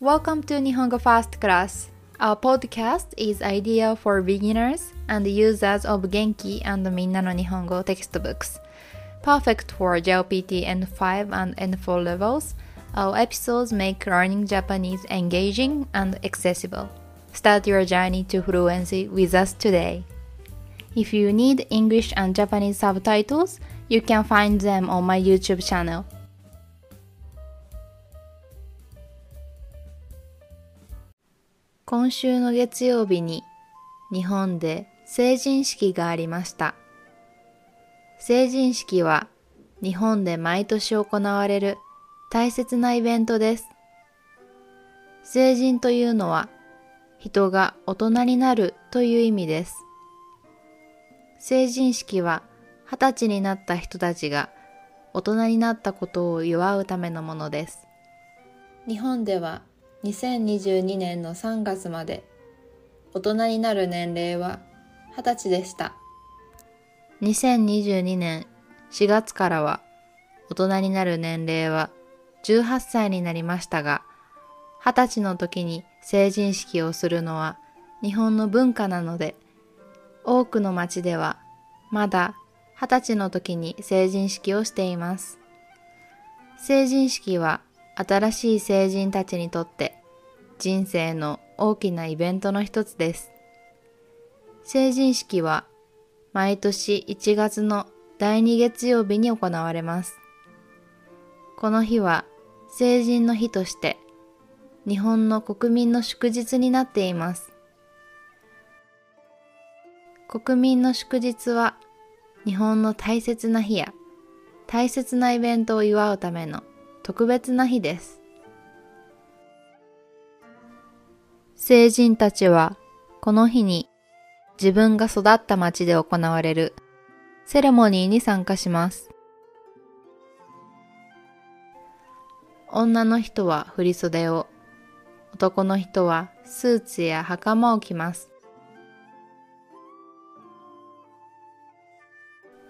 Welcome to Nihongo Fast Class. Our podcast is ideal for beginners and users of Genki and Minna no Nihongo textbooks. Perfect for JLPT N5 and N4 levels, our episodes make learning Japanese engaging and accessible. Start your journey to fluency with us today. If you need English and Japanese subtitles, you can find them on my YouTube channel. 今週の月曜日に日本で成人式がありました。成人式は日本で毎年行われる大切なイベントです。成人というのは人が大人になるという意味です。成人式は二十歳になった人たちが大人になったことを祝うためのものです。日本では2022年の3月まで大人になる年齢は二十歳でした。2022年4月からは大人になる年齢は18歳になりましたが、二十歳の時に成人式をするのは日本の文化なので、多くの町ではまだ二十歳の時に成人式をしています。成人式は新しい成人たちにとって人生の大きなイベントの一つです。成人式は毎年1月の第2月曜日に行われます。この日は成人の日として日本の国民の祝日になっています。国民の祝日は日本の大切な日や大切なイベントを祝うための特別な日です。成人たちはこの日に自分が育った町で行われるセレモニーに参加します。女の人は振袖を、男の人はスーツや袴を着ます。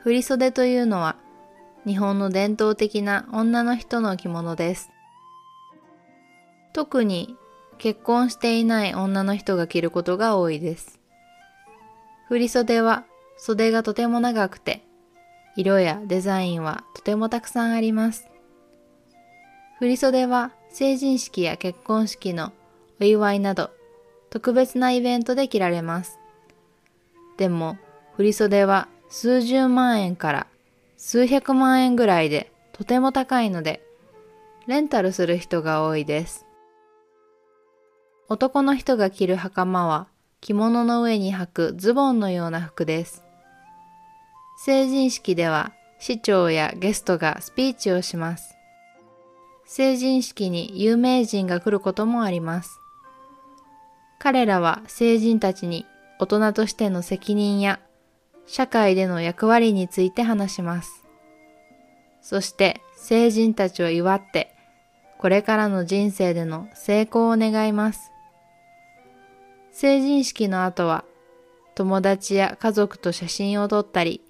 振袖というのは日本の伝統的な女の人の着物です。特に結婚していない女の人が着ることが多いです。振袖は袖がとても長くて、色やデザインはとてもたくさんあります。振袖は成人式や結婚式のお祝いなど特別なイベントで着られます。でも、振袖は数十万円から数百万円ぐらいでとても高いので、レンタルする人が多いです。男の人が着る袴は着物の上に履くズボンのような服です。成人式では市長やゲストがスピーチをします。成人式に有名人が来ることもあります。彼らは成人たちに大人としての責任や社会での役割について話します。そして成人たちを祝って、これからの人生での成功を願います。成人式の後は、友達や家族と写真を撮ったり、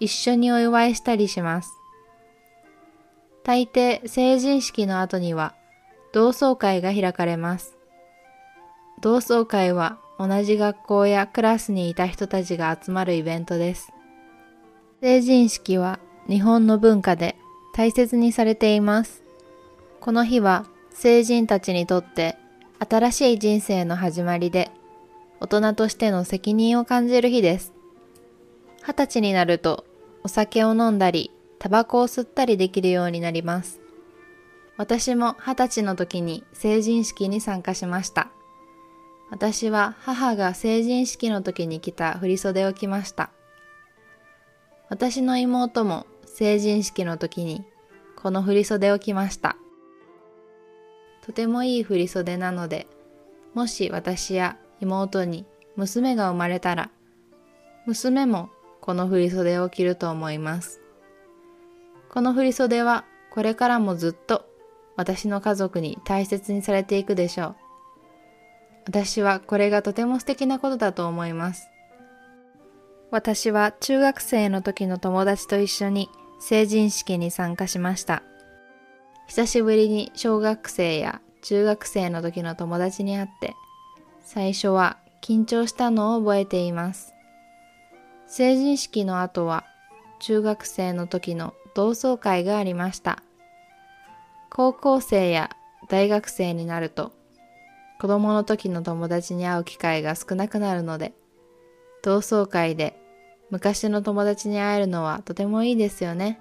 一緒にお祝いしたりします。大抵成人式の後には同窓会が開かれます。同窓会は同じ学校やクラスにいた人たちが集まるイベントです。成人式は日本の文化で大切にされています。この日は成人たちにとって新しい人生の始まりで大人としての責任を感じる日です。二十歳になるとお酒を飲んだりタバコを吸ったりできるようになります。私も二十歳の時に成人式に参加しました。私は母が成人式の時に着た振袖を着ました。私の妹も成人式の時にこの振袖を着ました。とてもいい振袖なので、もし私や妹に娘が生まれたら、娘もこの振袖を着ると思います。この振袖はこれからもずっと私の家族に大切にされていくでしょう。私はこれがとても素敵なことだと思います。私は中学生の時の友達と一緒に成人式に参加しました。久しぶりに小学生や中学生の時の友達に会って、最初は緊張したのを覚えています。成人式の後は中学生の時の同窓会がありました。高校生や大学生になると子供の時の友達に会う機会が少なくなるので同窓会で昔の友達に会えるのはとてもいいですよね。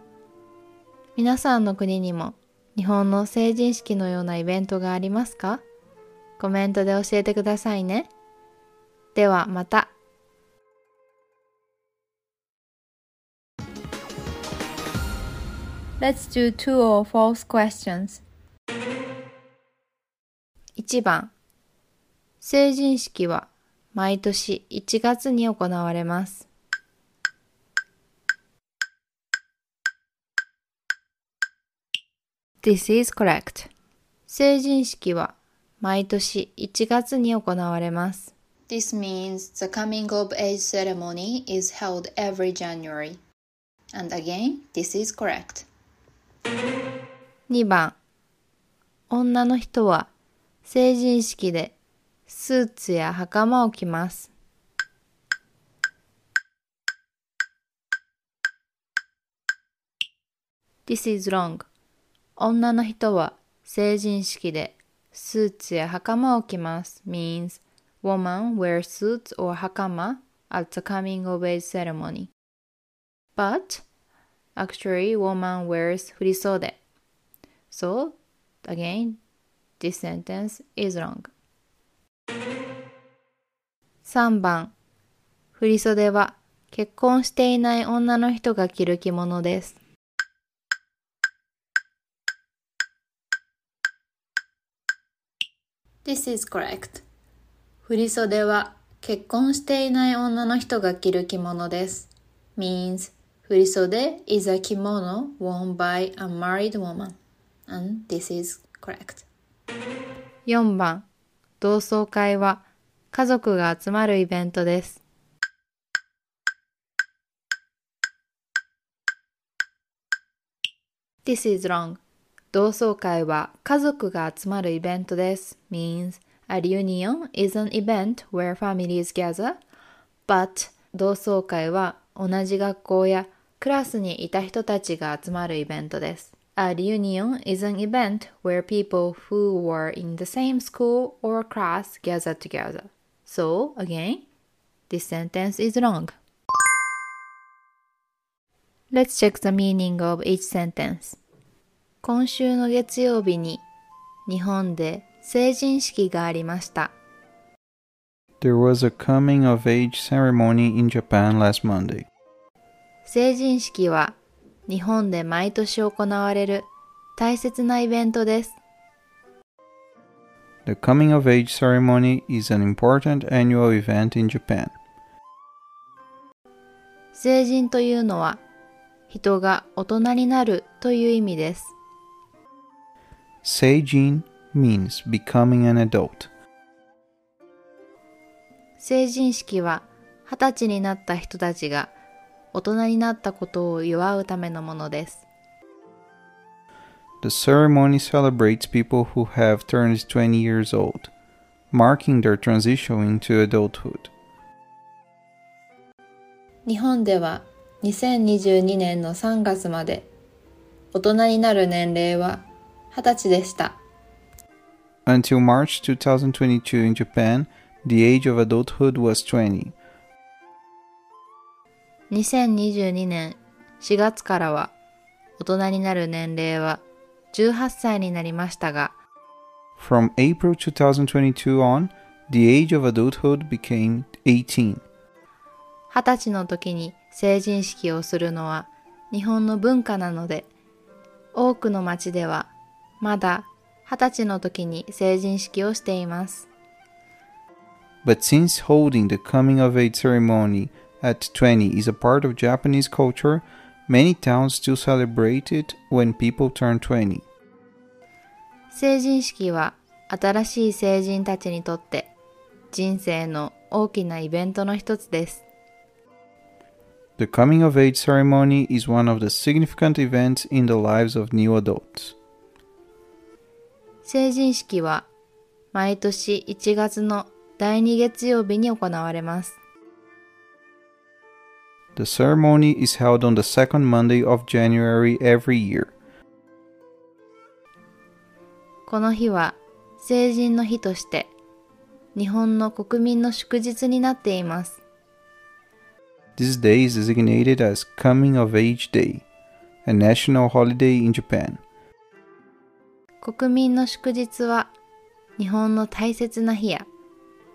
皆さんの国にも日本の成人式のようなイベントがありますか？コメントで教えてくださいね。ではまた。Let's do true or false questions. 1番成人式は毎年1月に行われます。This is correct. 成人式は毎年1月に行われます。This means the coming of age ceremony is held every January. And again, this is correct. 2番女の人は成人式でスーツや袴を着ます。This is wrong. 女の人は成人式でスーツや袴を着ます means woman wears suits or hakama at the coming of age ceremony. But actually woman wears 振り袖。So again this sentence is wrong. 3番振袖は結婚していない女の人が着る着物です。This is correct. 振袖は結婚していない女の人が着る着物です。means 振袖 is a kimono worn by a married woman. And this is correct. 4番同窓会は家族が集まるイベントです。This is wrong. 同窓会は家族が集まるイベントです means a reunion is an event where families gather but 同窓会は同じ学校やクラスにいた人たちが集まるイベントです A reunion is an event where people who were in the same school or class gather together. So, again, this sentence is wrong. Let's check the meaning of each sentence. 今週の月曜日に日本で成人式がありました。There was a coming of age ceremony in Japan last Monday. 成人式は日本で毎年行われる大切なイベントです。The coming of age ceremony is an important annual event in Japan. 成人というのは人が大人になるという意味です。Seijin means becoming an adult. 成人式は二十歳になった人たちが大人になったことを祝うためのものです。The ceremony celebrates people who have turned 20 years old, marking their transition into adulthood. 日本では2022年の3月まで大人になる年齢は20歳でした。Until March 2022 in Japan, the age of adulthood was 20. 2022年4月からは大人になる年齢は 18歳になりましたが From April 2022 on, the age of adulthood became 18. 20歳の時に成人式をするのは日本の文化なので多くの町ではまだ二十歳の時に成人式をしています。But since holding the coming of age ceremony at 20 is a part of Japanese culture, many towns still celebrate it when people turn 20. 成人式は新しい成人たちにとって人生の大きなイベントの一つです。The coming of age ceremony is one of the significant events in the lives of new adults. 成人式は毎年1月の第2月曜日に行われます。 The ceremony is held on the second Monday of January every year. この日は成人の日として日本の国民の祝日になっています。This day is designated as Coming of Age Day, a national holiday in Japan. 国民の祝日は日本の大切な日や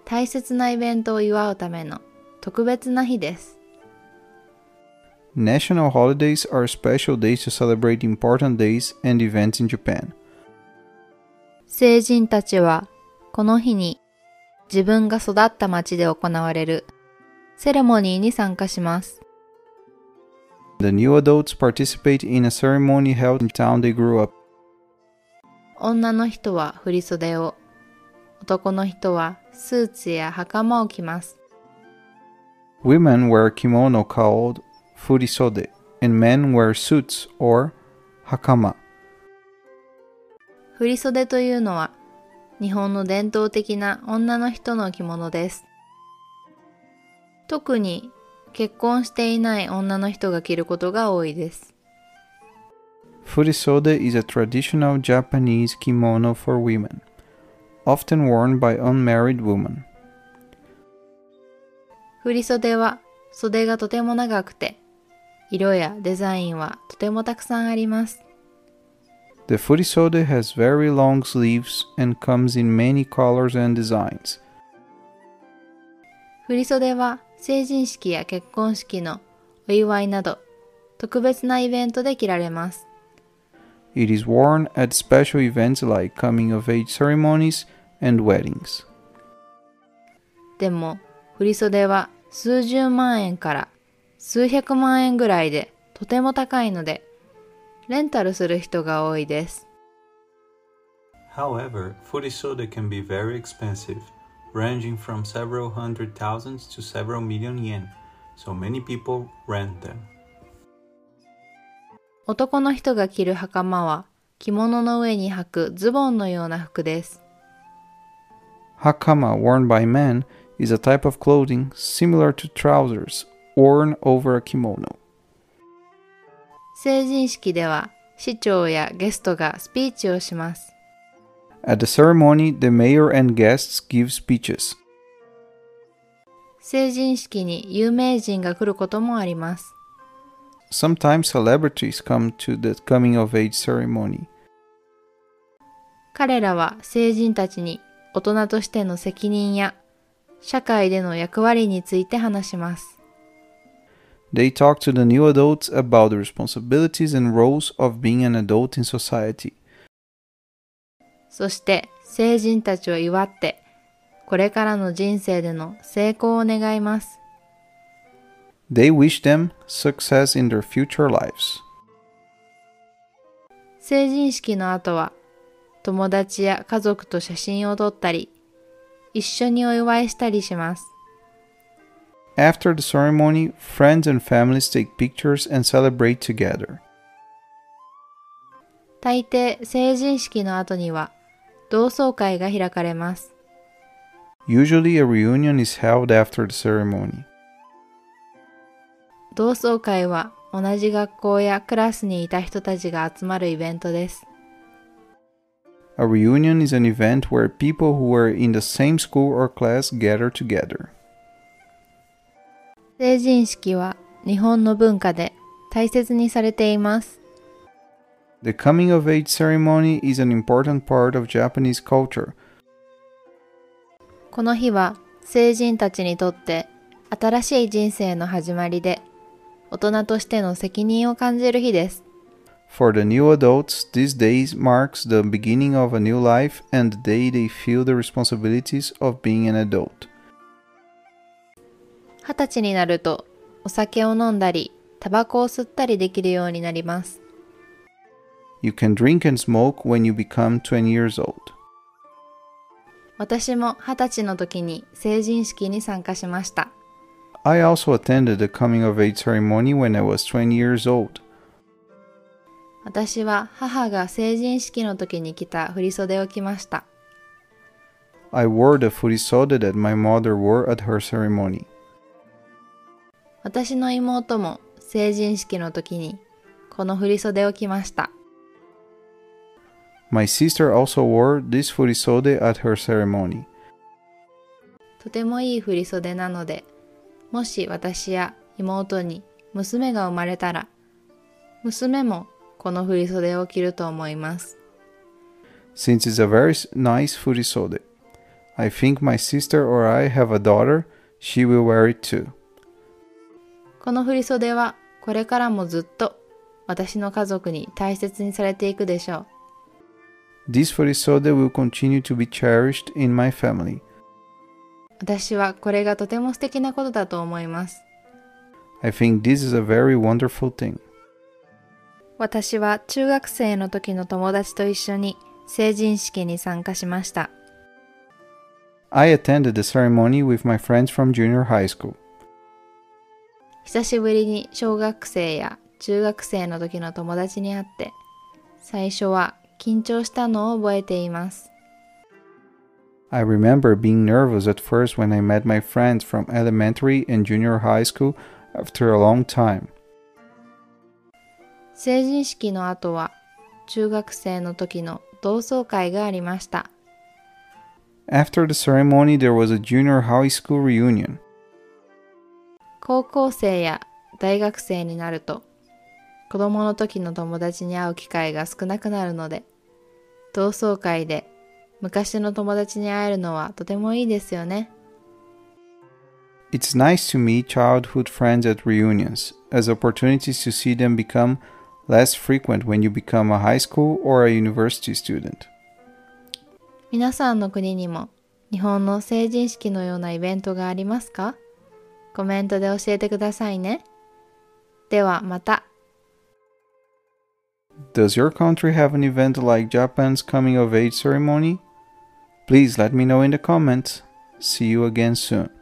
大切なイベントを祝うための特別な日です。National holidays are special days to celebrate important days and events in Japan. 成人たちはこの日に自分が育った町で行われるセレモニーに参加します。 The new adults participate in a ceremony held in town they grew up. 女の人は振袖を、男の人はスーツや袴を着ます。 Women wear a kimono called furisode, and men wear suits or hakama. 振袖というのは日本の伝統的な女の人の着物です。特に結婚していない女の人が着ることが多いです。Furisode is a traditional Japanese kimono for women, often worn by unmarried women. 振袖は袖がとても長くて、色やデザインはとてもたくさんあります。The furisode has very long sleeves and comes in many colors and designs. 振袖は成人式や結婚式のお祝いなど特別なイベントで着られます。It is worn at special events like coming of age ceremonies and weddings. でも振袖は数十万円から数百万円ぐらいでとても高いのでレンタルする人が多いです。However, furisode can be very expensive, ranging from several hundred thousands to several million yen, so many people rent them. 男の人が着る袴は着物の上に履くズボンのような服です。Hakama, worn by men, is a type of clothing similar to trousers worn over a kimono. 成人式では市長やゲストがスピーチをします。At the ceremony, the mayor and guests give speeches. 成人式に有名人が来ることもあります。Sometimes celebrities come to the coming of age ceremony. 彼らは成人たちに大人としての責任や社会での役割について話します。They talk to the new adults about the responsibilities and roles of being an adult in society. そして成人たちを祝ってこれからの人生での成功を願います。They wish them success in their future lives. 成人式の後は友達や家族と写真を撮ったり一緒にお祝いしたりします。After the ceremony, friends and families take pictures and celebrate together. 大抵成人式の後には同窓会が開かれます。 Usually, a reunion is held after the ceremony. 同窓会は同じ学校やクラスにいた人たちが集まるイベントです。 A reunion is an event where people who were in the same school or class gather together. 成人式は日本の文化で大切にされています。The coming of age ceremony is an important part of Japanese culture. この日は成人たちにとって新しい人生の始まりで大人としての責任を感じる日です。For the new adults, this day marks the beginning of a new life and the day they feel the responsibilities of being an adult. 二十歳になるとお酒を飲んだりタバコを吸ったりできるようになります。You can drink and smoke when you become 20 years old. 私も二十歳の時に成人式に参加しました。I also attended the coming of age ceremony when I was 20 years old. 私は母が成人式の時に着た振袖を着ました。I wore the furisode that my mother wore at her ceremony. 私の妹も成人式の時にこの振袖を着ました。My sister also wore this furisode at her ceremony. とてもいい振袖なので、もし私や妹に娘が生まれたら、娘もこの振袖を着ると思います。Since it's a very nice furisode, I think my sister or I have a daughter, she will wear it too. この振袖はこれからもずっと私の家族に大切にされていくでしょう。This furisode will continue to be cherished in my family. 私はこれがとても素敵なことだと思います。I think this is a very wonderful thing. 私は中学生の時の友達と一緒に成人式に参加しました。I attended the ceremony with my friends from junior high school. 久しぶりに小学生や中学生の時の友達に会って、最初は緊張したのを覚えています。I remember being nervous at first when I met my friends from elementary and junior high school after a long time. 成人式の後は中学生の時の同窓会がありました。After the ceremony, there was a junior high school reunion. 高校生や大学生になると子供の時の友達に会う機会が少なくなるので同窓会で昔の友達に会えるのはとてもいいですよね。It's nice to meet childhood friends at reunions, as opportunities to see them become less frequent when you become a high school or a university student. 皆さんの国にも日本の成人式のようなイベントがありますかコメントで教えてくださいね。ではまた。Does your country have an event like Japan's coming of age ceremony? Please let me know in the comments. See you again soon.